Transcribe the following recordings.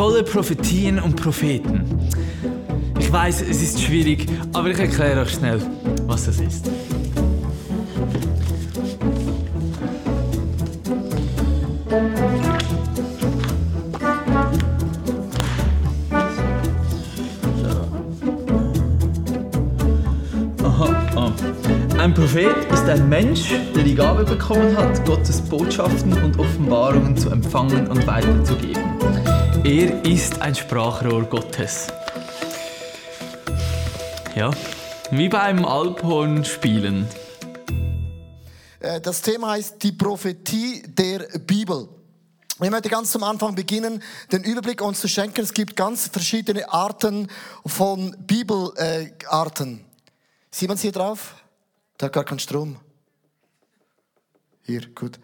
voller Prophetien und Propheten. Ich weiß, es ist schwierig, aber ich erkläre euch schnell, was das ist. Ein Prophet ist ein Mensch, der die Gabe bekommen hat, Gottes Botschaften und Offenbarungen zu empfangen und weiterzugeben. Er ist ein Sprachrohr Gottes. Ja, wie beim Alphorn-Spielen. Äh, das Thema heißt die Prophetie der Bibel. Ich möchte ganz zum Anfang beginnen, den Überblick uns zu schenken. Es gibt ganz verschiedene Arten von Bibelarten. Sieht man es hier drauf? Der hat gar keinen Strom. Hier, gut.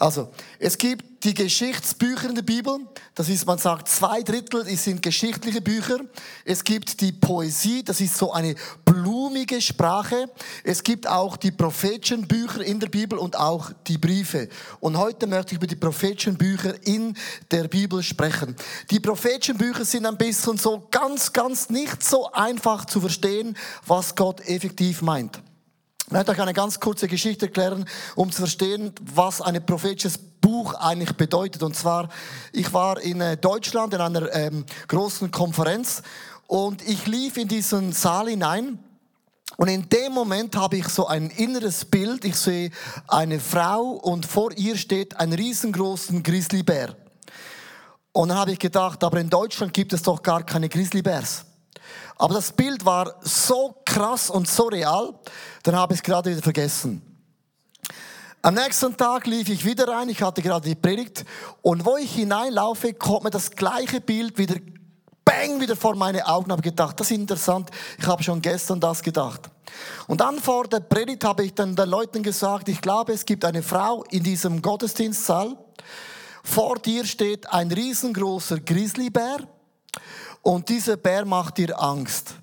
Also, es gibt die Geschichtsbücher in der Bibel. Das ist, man sagt, zwei Drittel sind geschichtliche Bücher. Es gibt die Poesie, das ist so eine blumige Sprache. Es gibt auch die prophetischen Bücher in der Bibel und auch die Briefe. Und heute möchte ich über die prophetischen Bücher in der Bibel sprechen. Die prophetischen Bücher sind ein bisschen so ganz, ganz nicht so einfach zu verstehen, was Gott effektiv meint. Ich möchte euch eine ganz kurze Geschichte erklären, um zu verstehen, was ein prophetisches Buch eigentlich bedeutet. Und zwar, ich war in äh, Deutschland in einer ähm, großen Konferenz und ich lief in diesen Saal hinein. Und in dem Moment habe ich so ein inneres Bild. Ich sehe eine Frau und vor ihr steht ein riesengroßen Grizzlybär. Und dann habe ich gedacht, aber in Deutschland gibt es doch gar keine Grizzlybärs. Aber das Bild war so krass und so real, dann habe ich es gerade wieder vergessen. Am nächsten Tag lief ich wieder rein, ich hatte gerade die Predigt und wo ich hineinlaufe, kommt mir das gleiche Bild wieder bang wieder vor meine Augen, habe gedacht, das ist interessant, ich habe schon gestern das gedacht. Und dann vor der Predigt habe ich dann den Leuten gesagt, ich glaube, es gibt eine Frau in diesem Gottesdienstsaal, vor dir steht ein riesengroßer Grizzlybär und dieser Bär macht dir Angst.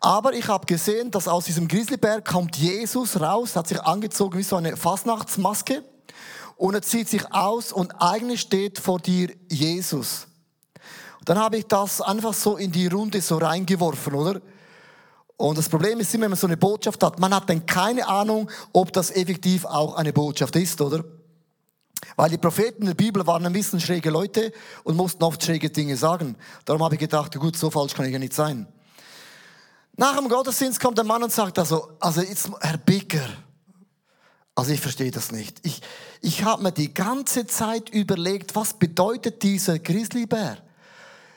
Aber ich habe gesehen, dass aus diesem Grizzlybär kommt Jesus raus, hat sich angezogen wie so eine Fastnachtsmaske und er zieht sich aus und eigentlich steht vor dir Jesus. Und dann habe ich das einfach so in die Runde so reingeworfen, oder? Und das Problem ist immer, wenn man so eine Botschaft hat, man hat dann keine Ahnung, ob das effektiv auch eine Botschaft ist, oder? Weil die Propheten der Bibel waren ein bisschen schräge Leute und mussten oft schräge Dinge sagen. Darum habe ich gedacht, gut, so falsch kann ich ja nicht sein. Nach dem Gottesdienst kommt der Mann und sagt also, also jetzt, Herr Bicker, also ich verstehe das nicht. Ich, ich habe mir die ganze Zeit überlegt, was bedeutet dieser Grizzlybär?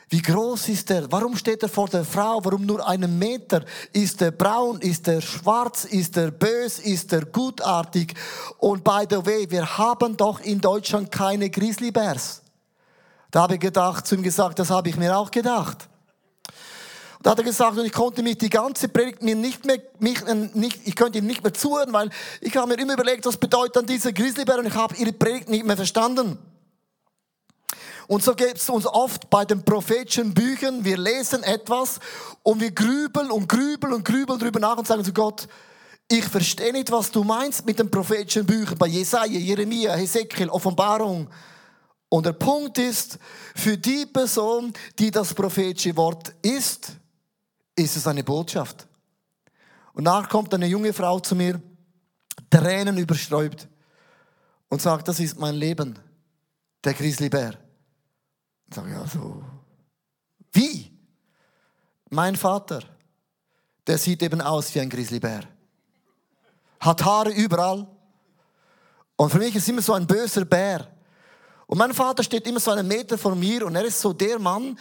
Wie groß ist er? Warum steht er vor der Frau? Warum nur einen Meter? Ist er braun? Ist er schwarz? Ist er bös? Ist er gutartig? Und by the way, wir haben doch in Deutschland keine Grizzlybärs. Da habe ich gedacht, zu ihm gesagt, das habe ich mir auch gedacht. Da hat er gesagt, und ich konnte mich die ganze Predigt mir nicht mehr, mich, äh, nicht, ich könnte ihm nicht mehr zuhören, weil ich habe mir immer überlegt, was bedeutet dann dieser Grizzlybär und ich habe ihre Predigt nicht mehr verstanden. Und so geht es uns oft bei den prophetischen Büchern. Wir lesen etwas und wir grübeln und grübeln und grübeln drüber nach und sagen zu Gott, ich verstehe nicht, was du meinst mit den prophetischen Büchern, bei Jesaja, Jeremia, Hesekiel, Offenbarung. Und der Punkt ist, für die Person, die das prophetische Wort ist, ist es eine Botschaft. Und nach kommt eine junge Frau zu mir, Tränen übersträubt und sagt, das ist mein Leben, der Grizzlybär. Ich sage, ja, so. Wie? Mein Vater, der sieht eben aus wie ein Grizzlybär. Hat Haare überall. Und für mich ist immer so ein böser Bär. Und mein Vater steht immer so einen Meter vor mir und er ist so der Mann,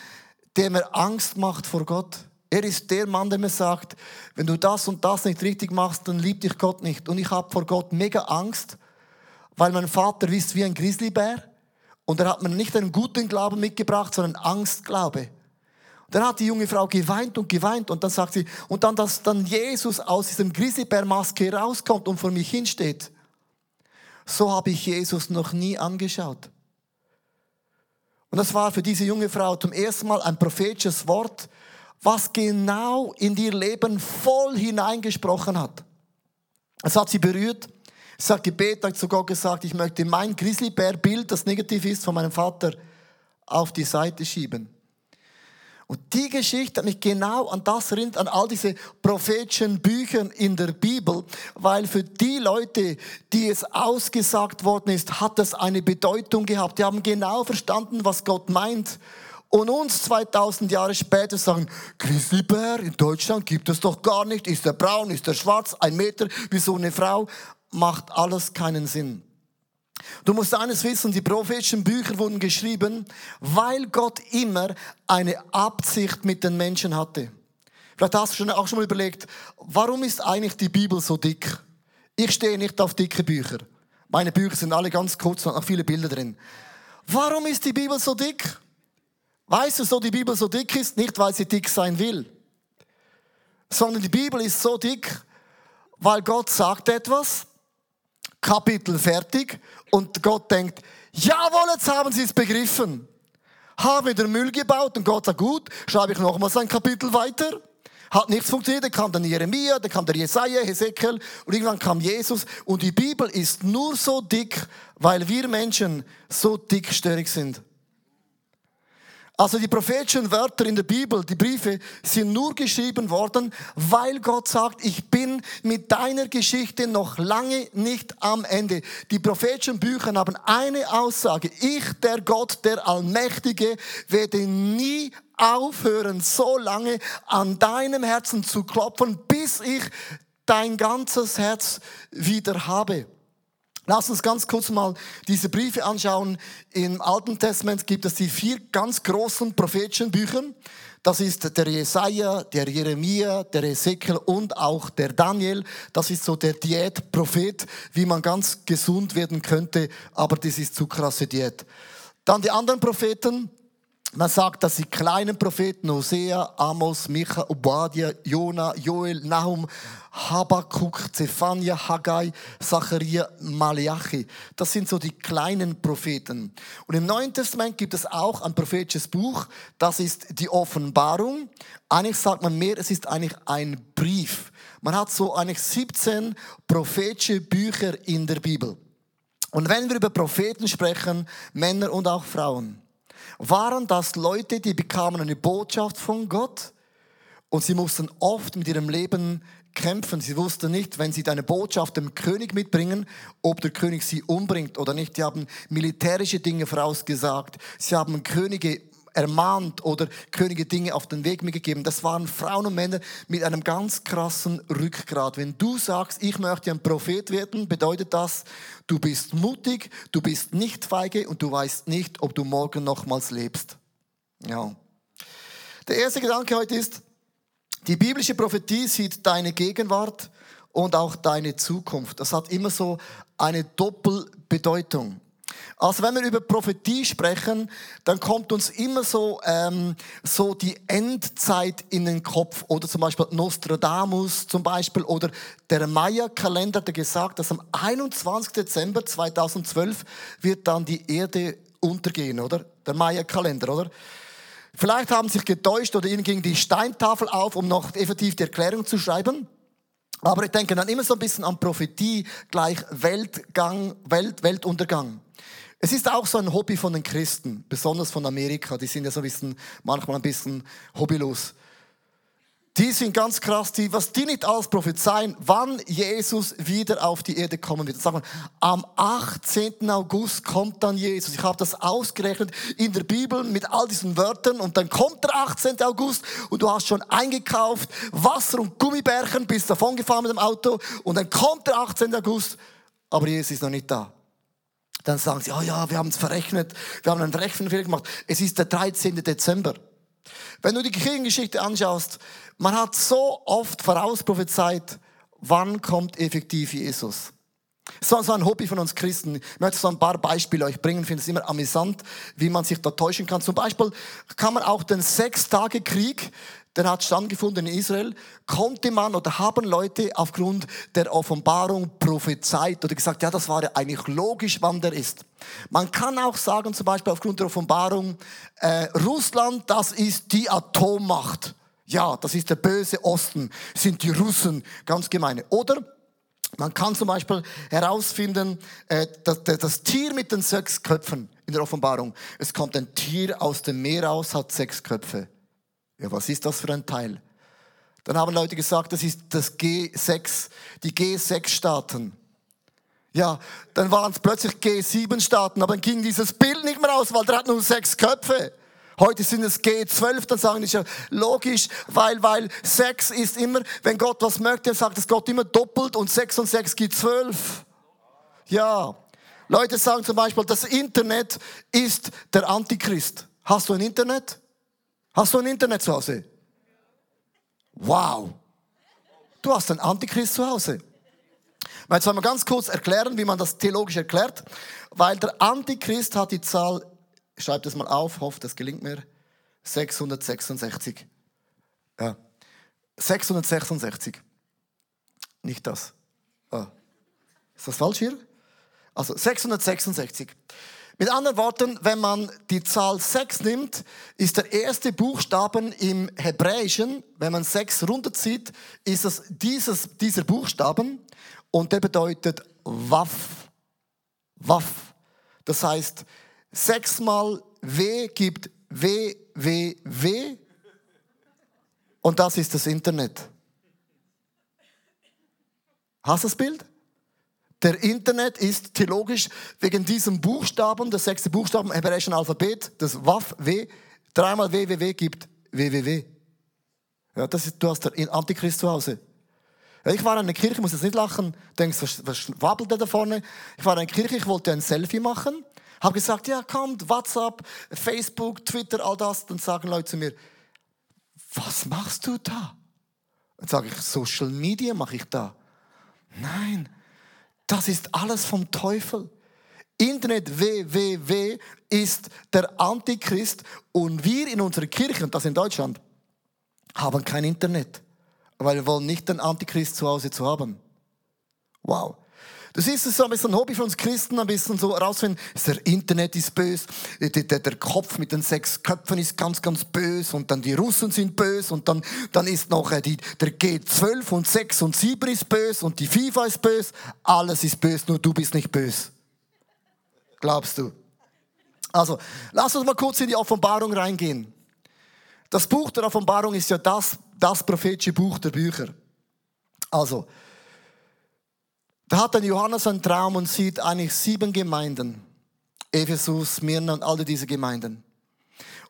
der mir Angst macht vor Gott. Er ist der Mann, der mir sagt, wenn du das und das nicht richtig machst, dann liebt dich Gott nicht. Und ich habe vor Gott mega Angst, weil mein Vater ist wie ein Grizzlybär. Und er hat mir nicht einen guten Glauben mitgebracht, sondern Angstglaube. Dann hat die junge Frau geweint und geweint und dann sagt sie, und dann, dass dann Jesus aus diesem Grizzlybär-Maske rauskommt und vor mich hinsteht. So habe ich Jesus noch nie angeschaut. Und das war für diese junge Frau zum ersten Mal ein prophetisches Wort, was genau in ihr Leben voll hineingesprochen hat. Es hat sie berührt ich habe gebetet, habe zu Gott gesagt, ich möchte mein Grizzlybär-Bild, das negativ ist, von meinem Vater, auf die Seite schieben. Und die Geschichte hat mich genau an das erinnert, an all diese prophetischen Bücher in der Bibel, weil für die Leute, die es ausgesagt worden ist, hat das eine Bedeutung gehabt. Die haben genau verstanden, was Gott meint. Und uns 2000 Jahre später sagen, Grizzlybär in Deutschland gibt es doch gar nicht. Ist er braun, ist er schwarz, ein Meter wie so eine Frau. Macht alles keinen Sinn. Du musst eines wissen, die prophetischen Bücher wurden geschrieben, weil Gott immer eine Absicht mit den Menschen hatte. Vielleicht hast du schon, auch schon mal überlegt, warum ist eigentlich die Bibel so dick? Ich stehe nicht auf dicke Bücher. Meine Bücher sind alle ganz kurz und haben viele Bilder drin. Warum ist die Bibel so dick? Weißt du, so die Bibel so dick ist? Nicht, weil sie dick sein will, sondern die Bibel ist so dick, weil Gott sagt etwas, Kapitel fertig und Gott denkt, jawohl, jetzt haben sie es begriffen. Haben wieder Müll gebaut und Gott sagt, gut, schreibe ich nochmals ein Kapitel weiter. Hat nichts funktioniert, dann kam dann Jeremia, dann kam der Jesaja, Hesekiel und irgendwann kam Jesus. Und die Bibel ist nur so dick, weil wir Menschen so dickstörig sind. Also die prophetischen Wörter in der Bibel, die Briefe, sind nur geschrieben worden, weil Gott sagt, ich bin mit deiner Geschichte noch lange nicht am Ende. Die prophetischen Bücher haben eine Aussage. Ich, der Gott, der Allmächtige, werde nie aufhören, so lange an deinem Herzen zu klopfen, bis ich dein ganzes Herz wieder habe. Lass uns ganz kurz mal diese Briefe anschauen. Im Alten Testament gibt es die vier ganz großen prophetischen Bücher. Das ist der Jesaja, der Jeremia, der Ezekiel und auch der Daniel. Das ist so der Diätprophet, wie man ganz gesund werden könnte, aber das ist zu krasse Diät. Dann die anderen Propheten, man sagt, dass die kleinen Propheten Hosea, Amos, Micha, Obadiah, Jona, Joel, Nahum, Habakkuk, Zephania, Haggai, Zacharia, Malachi. Das sind so die kleinen Propheten. Und im Neuen Testament gibt es auch ein prophetisches Buch, das ist die Offenbarung. Eigentlich sagt man mehr, es ist eigentlich ein Brief. Man hat so eigentlich 17 prophetische Bücher in der Bibel. Und wenn wir über Propheten sprechen, Männer und auch Frauen, waren das Leute, die bekamen eine Botschaft von Gott und sie mussten oft mit ihrem Leben kämpfen. Sie wussten nicht, wenn sie deine Botschaft dem König mitbringen, ob der König sie umbringt oder nicht. Die haben militärische Dinge vorausgesagt. Sie haben Könige ermahnt oder Könige Dinge auf den Weg mitgegeben. Das waren Frauen und Männer mit einem ganz krassen Rückgrat. Wenn du sagst, ich möchte ein Prophet werden, bedeutet das, du bist mutig, du bist nicht feige und du weißt nicht, ob du morgen nochmals lebst. Ja. Der erste Gedanke heute ist, die biblische Prophetie sieht deine Gegenwart und auch deine Zukunft. Das hat immer so eine Doppelbedeutung. Also wenn wir über Prophetie sprechen, dann kommt uns immer so, ähm, so die Endzeit in den Kopf. Oder zum Beispiel Nostradamus zum Beispiel. Oder der Maya-Kalender hat gesagt, dass am 21. Dezember 2012 wird dann die Erde untergehen, oder? Der Maya-Kalender, oder? Vielleicht haben sie sich getäuscht oder ihnen ging die Steintafel auf, um noch effektiv die Erklärung zu schreiben. Aber ich denke dann immer so ein bisschen an Prophetie gleich Weltgang, Welt, Weltuntergang. Es ist auch so ein Hobby von den Christen, besonders von Amerika. Die sind ja so ein bisschen, manchmal ein bisschen hobbylos. Die sind ganz krass, die, was die nicht alles prophezeien, wann Jesus wieder auf die Erde kommen wird. Sagen wir, am 18. August kommt dann Jesus. Ich habe das ausgerechnet in der Bibel mit all diesen Wörtern und dann kommt der 18. August und du hast schon eingekauft, Wasser und Gummibärchen, bist davon gefahren mit dem Auto und dann kommt der 18. August, aber Jesus ist noch nicht da. Dann sagen sie, oh ja, wir haben es verrechnet, wir haben einen Rechenfehler gemacht. Es ist der 13. Dezember. Wenn du die Kirchengeschichte anschaust, man hat so oft vorausprophezeit, wann kommt effektiv Jesus. So, so ein Hobby von uns Christen. Ich möchte so ein paar Beispiele euch bringen. Ich finde es immer amüsant, wie man sich da täuschen kann. Zum Beispiel kann man auch den Sechstagekrieg, der hat stattgefunden in Israel, konnte man oder haben Leute aufgrund der Offenbarung prophezeit oder gesagt, ja, das war ja eigentlich logisch, wann der ist. Man kann auch sagen, zum Beispiel aufgrund der Offenbarung, äh, Russland, das ist die Atommacht. Ja, das ist der böse Osten, sind die Russen, ganz gemeine. Oder man kann zum Beispiel herausfinden, äh, das, das Tier mit den sechs Köpfen in der Offenbarung. Es kommt ein Tier aus dem Meer aus, hat sechs Köpfe. Ja, was ist das für ein Teil? Dann haben Leute gesagt, das ist das G6, die G6-Staaten. Ja, dann waren es plötzlich G7-Staaten, aber dann ging dieses Bild nicht mehr aus, weil der hat nur sechs Köpfe. Heute sind es G12, dann sagen die ja logisch, weil, weil sechs ist immer, wenn Gott was möchte, sagt es Gott immer doppelt und sechs und sechs gibt zwölf. Ja. Leute sagen zum Beispiel, das Internet ist der Antichrist. Hast du ein Internet? Hast du ein Internet zu Hause? Wow. Du hast einen Antichrist zu Hause. Jetzt wollen wir ganz kurz erklären, wie man das theologisch erklärt, weil der Antichrist hat die Zahl, ich schreibe das mal auf, hoffe, das gelingt mir, 666. Ja. 666. Nicht das. Ah. Ist das falsch hier? Also 666. Mit anderen Worten, wenn man die Zahl 6 nimmt, ist der erste Buchstaben im Hebräischen, wenn man 6 runterzieht, ist es dieses, dieser Buchstaben und der bedeutet Waff. Waff. Das heißt, 6 mal W gibt W, W, W und das ist das Internet. Hast du das Bild? Der Internet ist theologisch wegen diesem Buchstaben, der sechste Buchstaben im hebräischen Alphabet, das Waf, W, dreimal WWW gibt WWW. Ja, das ist, du hast den Antichrist zu Hause. Ich war in der Kirche, ich muss jetzt nicht lachen, denkst, was, was wabbelt der da vorne? Ich war in der Kirche, ich wollte ein Selfie machen, habe gesagt, ja, kommt, WhatsApp, Facebook, Twitter, all das. Dann sagen Leute zu mir, was machst du da? Dann sage ich, Social Media mache ich da. Nein, das ist alles vom Teufel. Internet www ist der Antichrist und wir in unserer Kirche, und das in Deutschland, haben kein Internet, weil wir wollen nicht den Antichrist zu Hause zu haben. Wow. Es ist so ein bisschen ein Hobby für uns Christen, ein bisschen so herausfinden, der Internet ist böse, der, der, der, Kopf mit den sechs Köpfen ist ganz, ganz böse und dann die Russen sind böse und dann, dann ist noch äh, die, der G12 und 6 und 7 ist böse und die FIFA ist böse. Alles ist böse, nur du bist nicht böse. Glaubst du? Also, lass uns mal kurz in die Offenbarung reingehen. Das Buch der Offenbarung ist ja das, das prophetische Buch der Bücher. Also, da hat dann Johannes einen Traum und sieht eigentlich sieben Gemeinden. Ephesus, Myrna und all diese Gemeinden.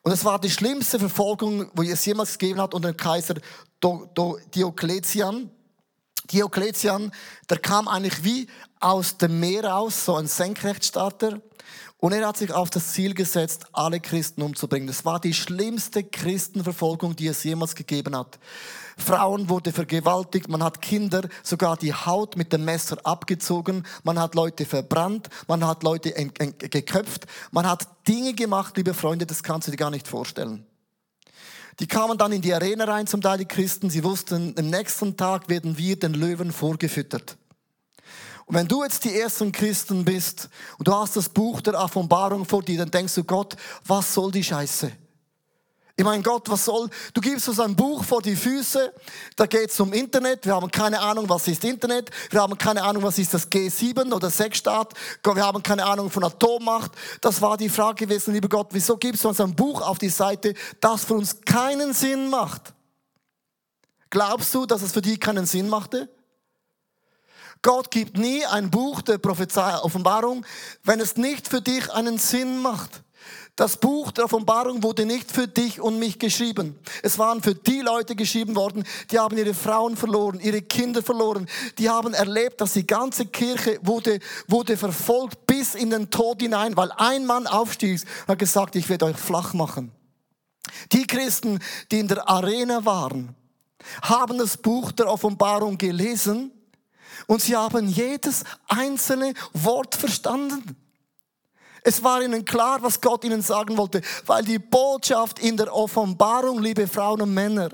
Und es war die schlimmste Verfolgung, wo es jemals gegeben hat unter dem Kaiser Diokletian. Diokletian, der kam eigentlich wie aus dem Meer aus, so ein Senkrechtstarter. Und er hat sich auf das Ziel gesetzt, alle Christen umzubringen. Das war die schlimmste Christenverfolgung, die es jemals gegeben hat. Frauen wurde vergewaltigt, man hat Kinder sogar die Haut mit dem Messer abgezogen, man hat Leute verbrannt, man hat Leute geköpft, man hat Dinge gemacht, liebe Freunde, das kannst du dir gar nicht vorstellen. Die kamen dann in die Arena rein, zum Teil die Christen, sie wussten, am nächsten Tag werden wir den Löwen vorgefüttert. Und wenn du jetzt die ersten Christen bist und du hast das Buch der Offenbarung vor dir, dann denkst du, Gott, was soll die Scheiße? Ich meine, Gott, was soll? Du gibst uns ein Buch vor die Füße, da geht es um Internet. Wir haben keine Ahnung, was ist Internet. Wir haben keine Ahnung, was ist das G7 oder Sechsstaat. Wir haben keine Ahnung von Atommacht. Das war die Frage gewesen, lieber Gott, wieso gibst du uns ein Buch auf die Seite, das für uns keinen Sinn macht? Glaubst du, dass es für die keinen Sinn machte? Gott gibt nie ein Buch der Prophezei Offenbarung, wenn es nicht für dich einen Sinn macht. Das Buch der Offenbarung wurde nicht für dich und mich geschrieben. Es waren für die Leute geschrieben worden, die haben ihre Frauen verloren, ihre Kinder verloren. Die haben erlebt, dass die ganze Kirche wurde, wurde verfolgt bis in den Tod hinein, weil ein Mann aufstieg und hat gesagt, ich werde euch flach machen. Die Christen, die in der Arena waren, haben das Buch der Offenbarung gelesen und sie haben jedes einzelne Wort verstanden. Es war ihnen klar, was Gott ihnen sagen wollte, weil die Botschaft in der Offenbarung, liebe Frauen und Männer,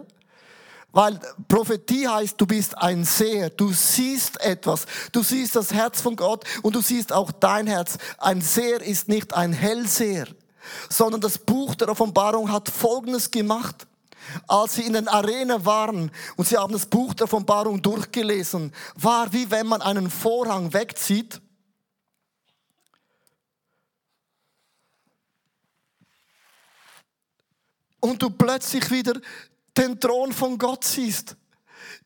weil Prophetie heißt, du bist ein Seher, du siehst etwas, du siehst das Herz von Gott und du siehst auch dein Herz. Ein Seher ist nicht ein Hellseher, sondern das Buch der Offenbarung hat Folgendes gemacht. Als sie in den Arena waren und sie haben das Buch der Offenbarung durchgelesen, war wie wenn man einen Vorhang wegzieht und du plötzlich wieder den Thron von Gott siehst.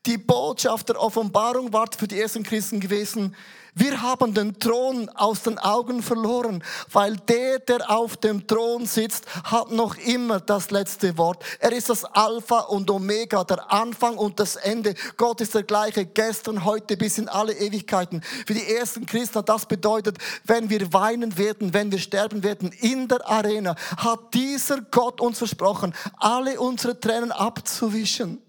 Die Botschaft der Offenbarung war für die ersten Christen gewesen, wir haben den Thron aus den Augen verloren, weil der, der auf dem Thron sitzt, hat noch immer das letzte Wort. Er ist das Alpha und Omega, der Anfang und das Ende. Gott ist der gleiche gestern, heute bis in alle Ewigkeiten. Für die ersten Christen hat das bedeutet, wenn wir weinen werden, wenn wir sterben werden in der Arena, hat dieser Gott uns versprochen, alle unsere Tränen abzuwischen.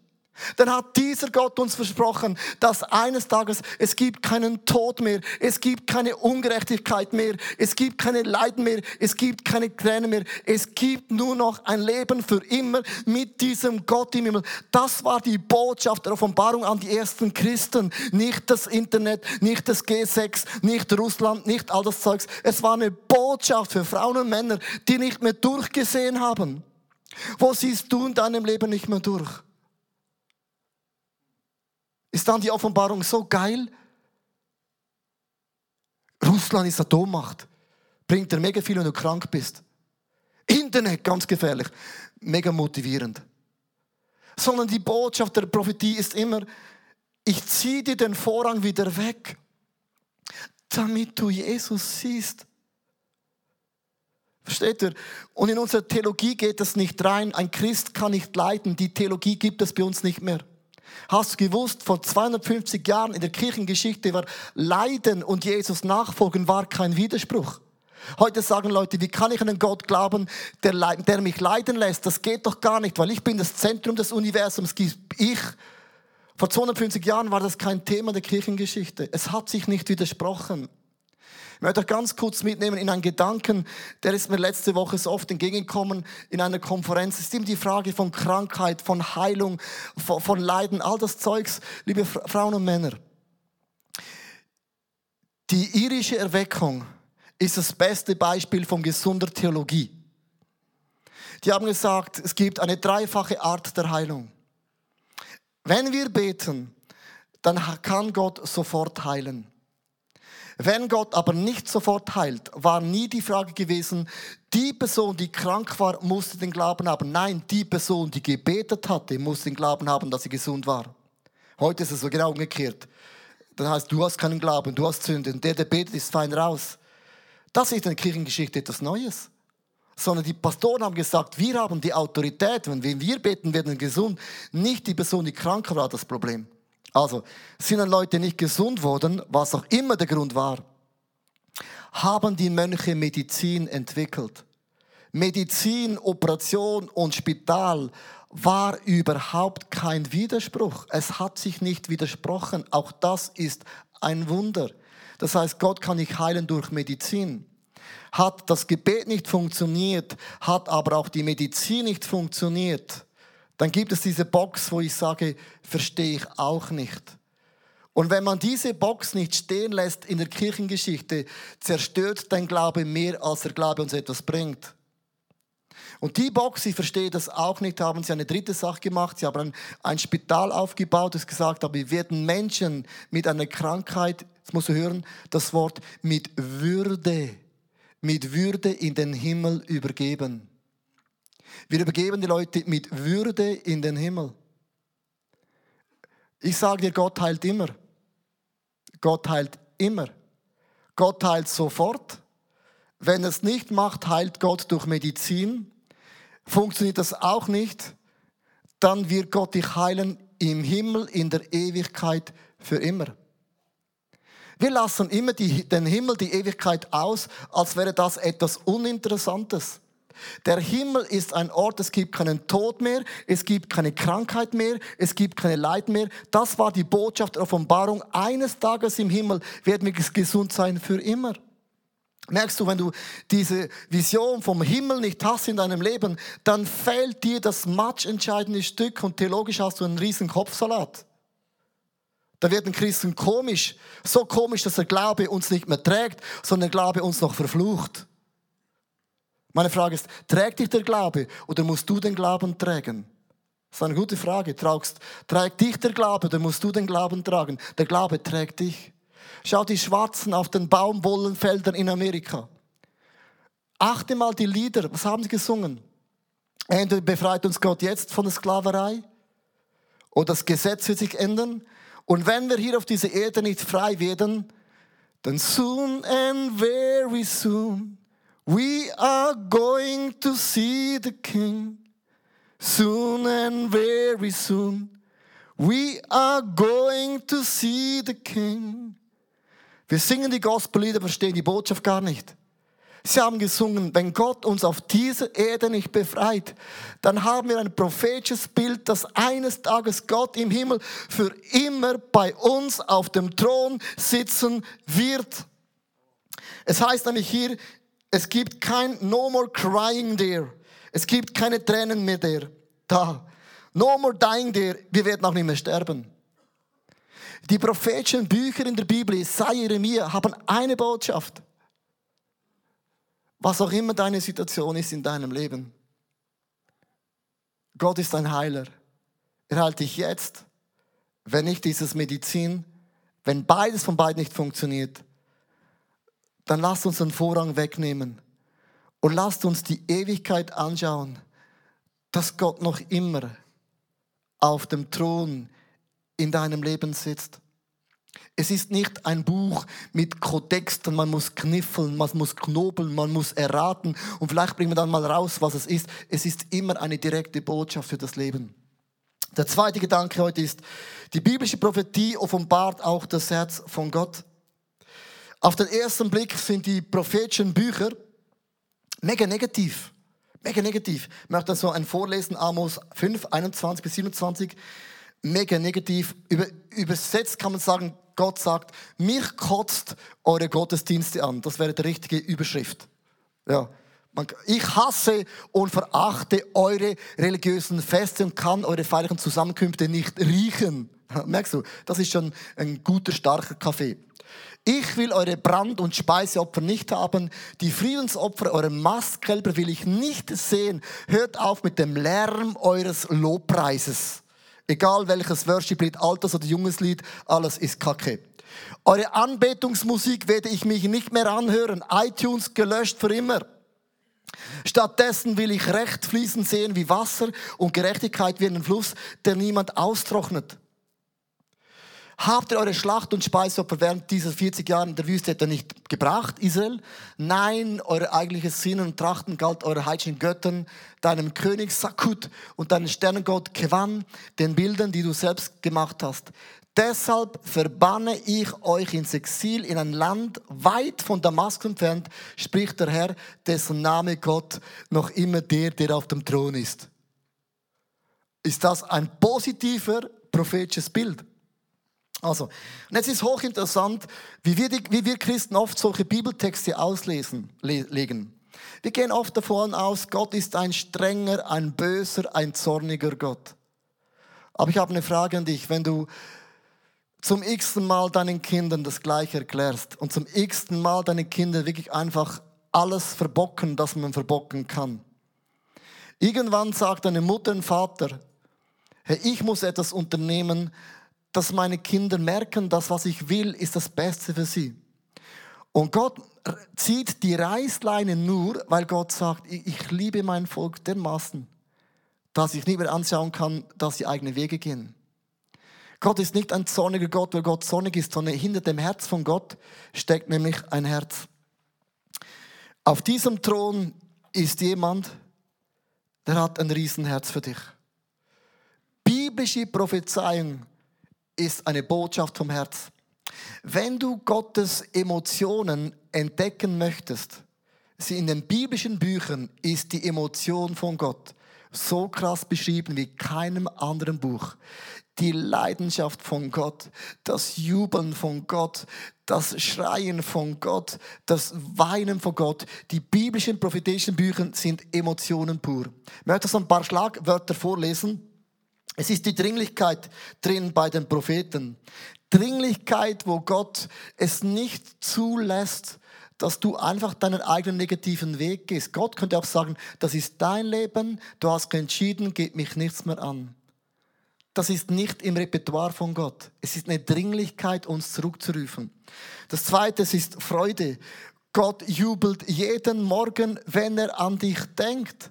Dann hat dieser Gott uns versprochen, dass eines Tages es gibt keinen Tod mehr, es gibt keine Ungerechtigkeit mehr, es gibt keine Leiden mehr, es gibt keine Tränen mehr, es gibt nur noch ein Leben für immer mit diesem Gott im Himmel. Das war die Botschaft der Offenbarung an die ersten Christen. Nicht das Internet, nicht das G6, nicht Russland, nicht all das Zeugs. Es war eine Botschaft für Frauen und Männer, die nicht mehr durchgesehen haben. Wo siehst du in deinem Leben nicht mehr durch? Ist dann die Offenbarung so geil? Russland ist Atommacht. Bringt dir mega viel, wenn du krank bist. Internet, ganz gefährlich. Mega motivierend. Sondern die Botschaft der Prophetie ist immer, ich ziehe dir den Vorrang wieder weg, damit du Jesus siehst. Versteht ihr? Und in unserer Theologie geht das nicht rein. Ein Christ kann nicht leiden. Die Theologie gibt es bei uns nicht mehr. Hast du gewusst, vor 250 Jahren in der Kirchengeschichte war Leiden und Jesus nachfolgen war kein Widerspruch. Heute sagen Leute, wie kann ich an einen Gott glauben, der, der mich leiden lässt? Das geht doch gar nicht, weil ich bin das Zentrum des Universums. Ich. Vor 250 Jahren war das kein Thema der Kirchengeschichte. Es hat sich nicht widersprochen. Ich möchte euch ganz kurz mitnehmen in einen Gedanken, der ist mir letzte Woche so oft entgegengekommen in einer Konferenz. Es ist eben die Frage von Krankheit, von Heilung, von, von Leiden, all das Zeugs, liebe Frauen und Männer. Die irische Erweckung ist das beste Beispiel von gesunder Theologie. Die haben gesagt, es gibt eine dreifache Art der Heilung. Wenn wir beten, dann kann Gott sofort heilen. Wenn Gott aber nicht sofort heilt, war nie die Frage gewesen, die Person, die krank war, musste den Glauben haben. Nein, die Person, die gebetet hatte, musste den Glauben haben, dass sie gesund war. Heute ist es so genau umgekehrt. Das heißt, du hast keinen Glauben, du hast Sünde und der, der betet, ist fein raus. Das ist in der Kirchengeschichte etwas Neues. Sondern die Pastoren haben gesagt, wir haben die Autorität, wenn wir beten, werden gesund. Nicht die Person, die krank war, das Problem. Also, sind dann Leute nicht gesund worden, was auch immer der Grund war, haben die Mönche Medizin entwickelt. Medizin, Operation und Spital war überhaupt kein Widerspruch. Es hat sich nicht widersprochen. Auch das ist ein Wunder. Das heißt, Gott kann nicht heilen durch Medizin. Hat das Gebet nicht funktioniert, hat aber auch die Medizin nicht funktioniert, dann gibt es diese Box, wo ich sage, verstehe ich auch nicht. Und wenn man diese Box nicht stehen lässt in der Kirchengeschichte, zerstört dein Glaube mehr, als der Glaube uns etwas bringt. Und die Box, ich verstehe das auch nicht, haben sie eine dritte Sache gemacht. Sie haben ein, ein Spital aufgebaut, das gesagt hat, wir werden Menschen mit einer Krankheit, jetzt musst du hören, das Wort mit Würde, mit Würde in den Himmel übergeben. Wir übergeben die Leute mit Würde in den Himmel. Ich sage dir, Gott heilt immer. Gott heilt immer. Gott heilt sofort. Wenn es nicht macht, heilt Gott durch Medizin. Funktioniert das auch nicht, dann wird Gott dich heilen im Himmel, in der Ewigkeit für immer. Wir lassen immer die, den Himmel, die Ewigkeit aus, als wäre das etwas Uninteressantes. Der Himmel ist ein Ort, es gibt keinen Tod mehr, es gibt keine Krankheit mehr, es gibt keine Leid mehr. Das war die Botschaft der Offenbarung. Eines Tages im Himmel werden wir gesund sein für immer. Merkst du, wenn du diese Vision vom Himmel nicht hast in deinem Leben, dann fehlt dir das matchentscheidende Stück und theologisch hast du einen riesen Kopfsalat. Da werden Christen komisch, so komisch, dass der Glaube uns nicht mehr trägt, sondern der Glaube uns noch verflucht. Meine Frage ist, trägt dich der Glaube oder musst du den Glauben tragen? Das ist eine gute Frage. Traugst, trägt dich der Glaube oder musst du den Glauben tragen? Der Glaube trägt dich. Schau die Schwarzen auf den Baumwollenfeldern in Amerika. Achte mal die Lieder. Was haben sie gesungen? Entweder befreit uns Gott jetzt von der Sklaverei oder das Gesetz wird sich ändern. Und wenn wir hier auf dieser Erde nicht frei werden, dann soon and very soon we are going to see the King. Soon and very soon we are going to see the King. Wir singen die Gospellieder, verstehen die Botschaft gar nicht. Sie haben gesungen, wenn Gott uns auf dieser Erde nicht befreit, dann haben wir ein prophetisches Bild, dass eines Tages Gott im Himmel für immer bei uns auf dem Thron sitzen wird. Es heißt nämlich hier, es gibt kein No more crying there. Es gibt keine Tränen mehr there. Da. No more dying there. Wir werden auch nicht mehr sterben. Die prophetischen Bücher in der Bibel, Jesaja, Jeremia, haben eine Botschaft. Was auch immer deine Situation ist in deinem Leben. Gott ist ein Heiler. Er heilt dich jetzt, wenn nicht dieses Medizin, wenn beides von beiden nicht funktioniert, dann lasst uns den Vorrang wegnehmen und lasst uns die Ewigkeit anschauen, dass Gott noch immer auf dem Thron in deinem Leben sitzt. Es ist nicht ein Buch mit Kodexten, man muss kniffeln, man muss knobeln, man muss erraten und vielleicht bringen wir dann mal raus, was es ist. Es ist immer eine direkte Botschaft für das Leben. Der zweite Gedanke heute ist, die biblische Prophetie offenbart auch das Herz von Gott. Auf den ersten Blick sind die prophetischen Bücher mega negativ. Mega negativ. Ich möchte so ein Vorlesen, Amos 5, 21 bis 27 mega negativ. Über, übersetzt kann man sagen, Gott sagt, mich kotzt eure Gottesdienste an. Das wäre die richtige Überschrift. Ja. Ich hasse und verachte eure religiösen Feste und kann eure feierlichen Zusammenkünfte nicht riechen. Merkst du, das ist schon ein guter, starker Kaffee. Ich will eure Brand- und Speiseopfer nicht haben. Die Friedensopfer, eure Mastkälber will ich nicht sehen. Hört auf mit dem Lärm eures Lobpreises. Egal welches Worship-Lied, altes oder junges Lied, alles ist Kacke. Eure Anbetungsmusik werde ich mich nicht mehr anhören. iTunes gelöscht für immer. Stattdessen will ich Recht fließen sehen wie Wasser und Gerechtigkeit wie einen Fluss, der niemand austrocknet. Habt ihr eure Schlacht und Speisopfer während dieser 40 Jahre in der Wüste etwa nicht gebracht, Israel? Nein, eure eigentliches Sinnen und Trachten galt eurer heidnischen Göttern, deinem König Sakut und deinem Sternengott Kevan, den Bildern, die du selbst gemacht hast. Deshalb verbanne ich euch ins Exil in ein Land weit von Damaskus entfernt, spricht der Herr, dessen Name Gott noch immer der, der auf dem Thron ist. Ist das ein positiver prophetisches Bild? Also, und jetzt ist hochinteressant, wie wir, die, wie wir Christen oft solche Bibeltexte auslesen, legen. Wir gehen oft davon aus, Gott ist ein strenger, ein böser, ein zorniger Gott. Aber ich habe eine Frage an dich. Wenn du zum x-ten Mal deinen Kindern das Gleiche erklärst und zum x-ten Mal deinen Kindern wirklich einfach alles verbocken, das man verbocken kann. Irgendwann sagt deine Mutter und Vater, hey, ich muss etwas unternehmen, dass meine Kinder merken, dass was ich will, ist das Beste für sie. Und Gott zieht die Reißleine nur, weil Gott sagt, ich liebe mein Volk dermaßen, dass ich nicht mehr anschauen kann, dass sie eigene Wege gehen. Gott ist nicht ein zorniger Gott, weil Gott zornig ist, sondern hinter dem Herz von Gott steckt nämlich ein Herz. Auf diesem Thron ist jemand, der hat ein Riesenherz für dich. Biblische Prophezeiung ist eine Botschaft vom Herz. Wenn du Gottes Emotionen entdecken möchtest, sie in den biblischen Büchern ist die Emotion von Gott so krass beschrieben wie keinem anderen Buch. Die Leidenschaft von Gott, das Jubeln von Gott, das Schreien von Gott, das Weinen von Gott. Die biblischen prophetischen Bücher sind Emotionen pur. Ich möchte so ein paar Schlagwörter vorlesen. Es ist die Dringlichkeit drin bei den Propheten. Dringlichkeit, wo Gott es nicht zulässt, dass du einfach deinen eigenen negativen Weg gehst. Gott könnte auch sagen, das ist dein Leben, du hast entschieden, geht mich nichts mehr an. Das ist nicht im Repertoire von Gott. Es ist eine Dringlichkeit, uns zurückzurufen. Das zweite ist Freude. Gott jubelt jeden Morgen, wenn er an dich denkt.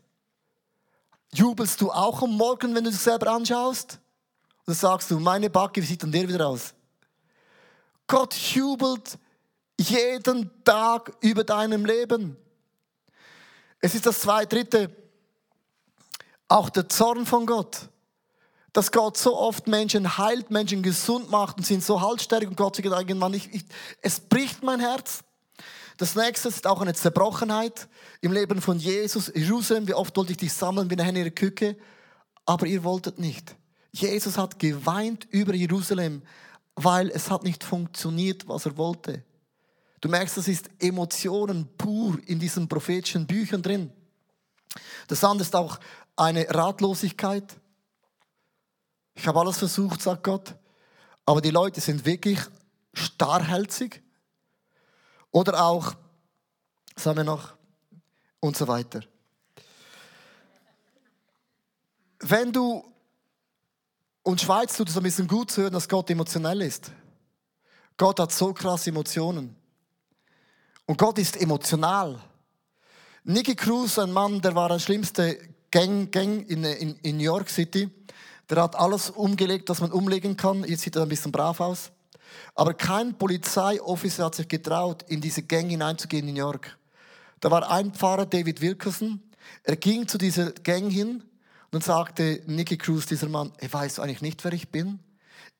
Jubelst du auch am Morgen, wenn du dich selber anschaust? Oder sagst du, meine Backe, wie sieht dann der wieder aus? Gott jubelt jeden Tag über deinem Leben. Es ist das zwei dritte, auch der Zorn von Gott. Dass Gott so oft Menschen heilt, Menschen gesund macht und sind so haltstark und Gott sagt irgendwann, ich, ich, es bricht mein Herz. Das nächste ist auch eine Zerbrochenheit im Leben von Jesus. Jerusalem, wie oft wollte ich dich sammeln wie eine Henne in ihrer Küche, aber ihr wolltet nicht. Jesus hat geweint über Jerusalem, weil es hat nicht funktioniert, was er wollte. Du merkst, das ist Emotionen pur in diesen prophetischen Büchern drin. Das andere ist auch eine Ratlosigkeit. Ich habe alles versucht, sagt Gott, aber die Leute sind wirklich starrhälsig. Oder auch, sagen wir noch, und so weiter. Wenn du, und Schweiz tut es ein bisschen gut zu hören, dass Gott emotionell ist. Gott hat so krasse Emotionen. Und Gott ist emotional. Nicky Cruz, ein Mann, der war der schlimmste Gang, Gang in, in, in New York City. Der hat alles umgelegt, was man umlegen kann. Jetzt sieht er ein bisschen brav aus. Aber kein Polizeiofficer hat sich getraut, in diese Gang hineinzugehen in New York. Da war ein Pfarrer, David Wilkerson. Er ging zu dieser Gang hin und sagte Nicky Cruz, dieser Mann, er weiß eigentlich nicht, wer ich bin.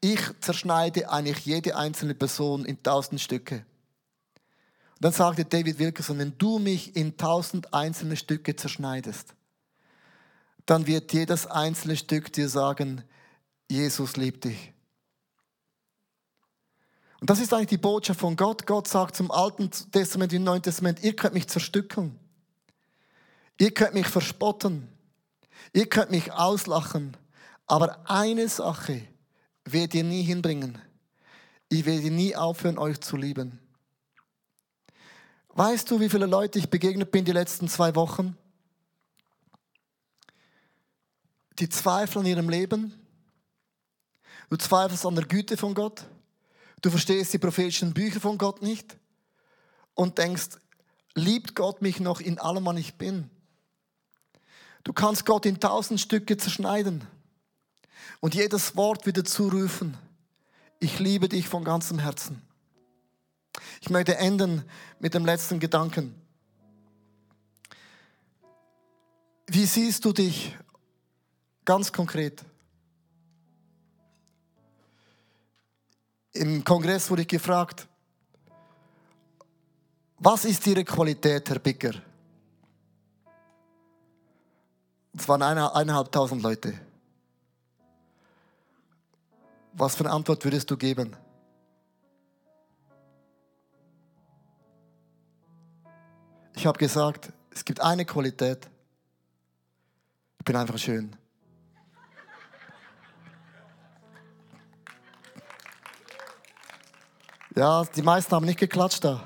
Ich zerschneide eigentlich jede einzelne Person in tausend Stücke. Und dann sagte David Wilkerson, wenn du mich in tausend einzelne Stücke zerschneidest, dann wird jedes einzelne Stück dir sagen, Jesus liebt dich. Und das ist eigentlich die Botschaft von Gott. Gott sagt zum Alten Testament, im Neuen Testament, ihr könnt mich zerstückeln. Ihr könnt mich verspotten. Ihr könnt mich auslachen. Aber eine Sache werdet ihr nie hinbringen. Ich werde nie aufhören, euch zu lieben. Weißt du, wie viele Leute ich begegnet bin die letzten zwei Wochen? Die zweifeln an ihrem Leben. Du zweifelst an der Güte von Gott. Du verstehst die prophetischen Bücher von Gott nicht und denkst, liebt Gott mich noch in allem, was ich bin? Du kannst Gott in tausend Stücke zerschneiden und jedes Wort wieder zurufen. Ich liebe dich von ganzem Herzen. Ich möchte enden mit dem letzten Gedanken. Wie siehst du dich ganz konkret? Im Kongress wurde ich gefragt, was ist Ihre Qualität, Herr Bicker? Es waren eineinhalbtausend Leute. Was für eine Antwort würdest du geben? Ich habe gesagt, es gibt eine Qualität. Ich bin einfach schön. Ja, die meisten haben nicht geklatscht da.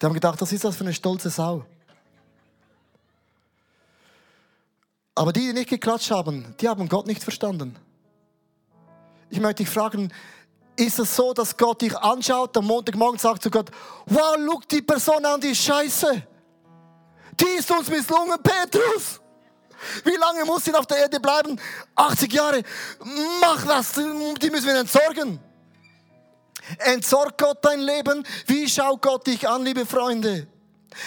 Die haben gedacht, was ist das für eine stolze Sau? Aber die, die nicht geklatscht haben, die haben Gott nicht verstanden. Ich möchte dich fragen, ist es so, dass Gott dich anschaut, am Montagmorgen sagt zu Gott, wow, look die Person an, die ist scheiße. Die ist uns misslungen, Petrus. Wie lange muss sie auf der Erde bleiben? 80 Jahre. Mach was, die müssen wir entsorgen. Entsorgt Gott dein Leben? Wie schaut Gott dich an, liebe Freunde?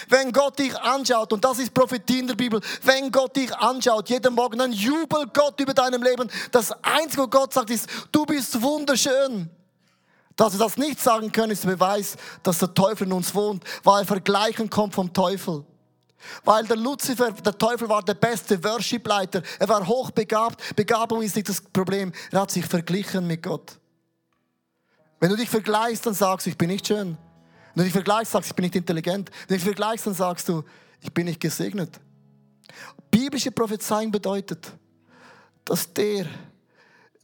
Wenn Gott dich anschaut, und das ist Prophetie in der Bibel, wenn Gott dich anschaut, jeden Morgen, dann jubelt Gott über deinem Leben. Das Einzige, was Gott sagt, ist, du bist wunderschön. Dass wir das nicht sagen können, ist der Beweis, dass der Teufel in uns wohnt, weil Vergleichen kommt vom Teufel. Weil der Luzifer, der Teufel war der beste Worship-Leiter. Er war hochbegabt. Begabung ist nicht das Problem. Er hat sich verglichen mit Gott. Wenn du dich vergleichst, dann sagst du, ich bin nicht schön. Wenn du dich vergleichst, sagst du, ich bin nicht intelligent. Wenn du dich vergleichst, dann sagst du, ich bin nicht gesegnet. Biblische Prophezeiung bedeutet, dass der,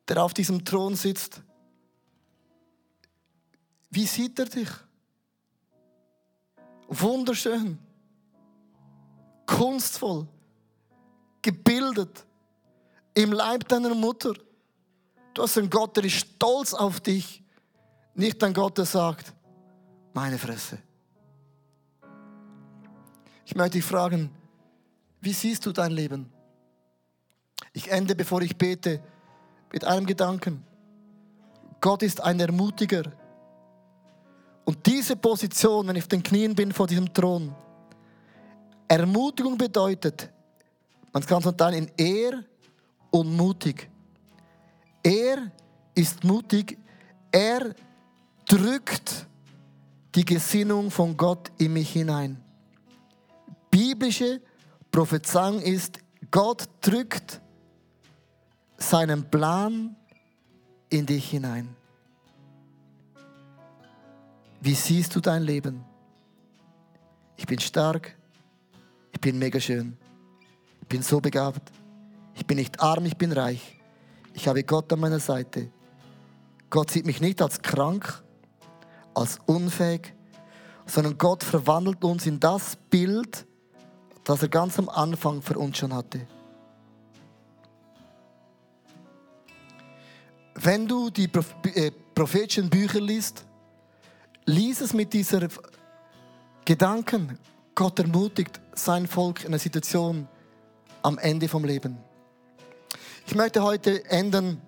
der auf diesem Thron sitzt, wie sieht er dich? Wunderschön, kunstvoll, gebildet, im Leib deiner Mutter. Du hast einen Gott, der ist stolz auf dich. Nicht ein Gott, der sagt, meine Fresse. Ich möchte dich fragen, wie siehst du dein Leben? Ich ende, bevor ich bete, mit einem Gedanken. Gott ist ein Ermutiger. Und diese Position, wenn ich auf den Knien bin vor diesem Thron, Ermutigung bedeutet, man kann es unterteilen in er und mutig. Er ist mutig, er drückt die Gesinnung von Gott in mich hinein. Biblische Prophezeiung ist, Gott drückt seinen Plan in dich hinein. Wie siehst du dein Leben? Ich bin stark, ich bin mega schön, ich bin so begabt, ich bin nicht arm, ich bin reich, ich habe Gott an meiner Seite. Gott sieht mich nicht als krank, als unfähig, sondern Gott verwandelt uns in das Bild, das er ganz am Anfang für uns schon hatte. Wenn du die äh, prophetischen Bücher liest, lies es mit dieser Gedanken. Gott ermutigt sein Volk in einer Situation am Ende vom Leben. Ich möchte heute enden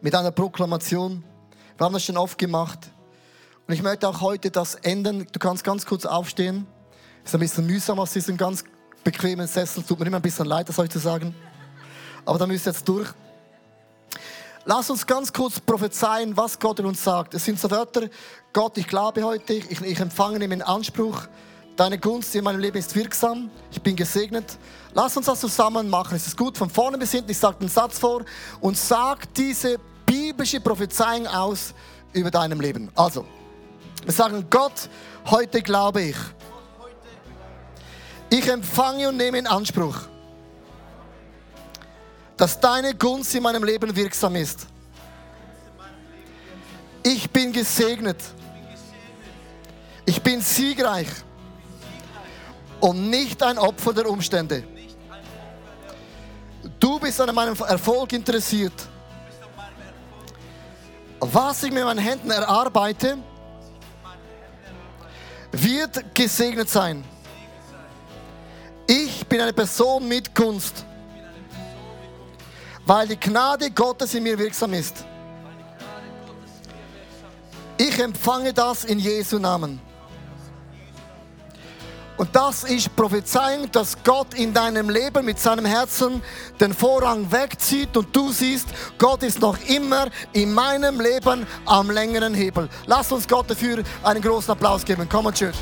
mit einer Proklamation. Wir haben das schon oft gemacht. Und ich möchte auch heute das enden. Du kannst ganz kurz aufstehen. Ist ein bisschen mühsam aus diesem ganz bequemen Sessel. Tut mir immer ein bisschen leid, das euch zu sagen. Aber da müsst ihr jetzt durch. Lass uns ganz kurz prophezeien, was Gott in uns sagt. Es sind so Wörter, Gott, ich glaube heute, ich, ich empfange ihn in Anspruch. Deine Gunst in meinem Leben ist wirksam. Ich bin gesegnet. Lass uns das zusammen machen. Es ist gut, von vorne bis hinten. Ich sage den Satz vor und sag diese biblische Prophezeiung aus über deinem Leben. Also, wir sagen, Gott, heute glaube ich. Ich empfange und nehme in Anspruch dass deine Gunst in meinem Leben wirksam ist. Ich bin gesegnet. Ich bin siegreich und nicht ein Opfer der Umstände. Du bist an meinem Erfolg interessiert. Was ich mit meinen Händen erarbeite, wird gesegnet sein. Ich bin eine Person mit Gunst weil die Gnade Gottes in mir wirksam ist. Ich empfange das in Jesu Namen. Und das ist Prophezeiung, dass Gott in deinem Leben mit seinem Herzen den Vorrang wegzieht und du siehst, Gott ist noch immer in meinem Leben am längeren Hebel. Lass uns Gott dafür einen großen Applaus geben. Komm on, Church.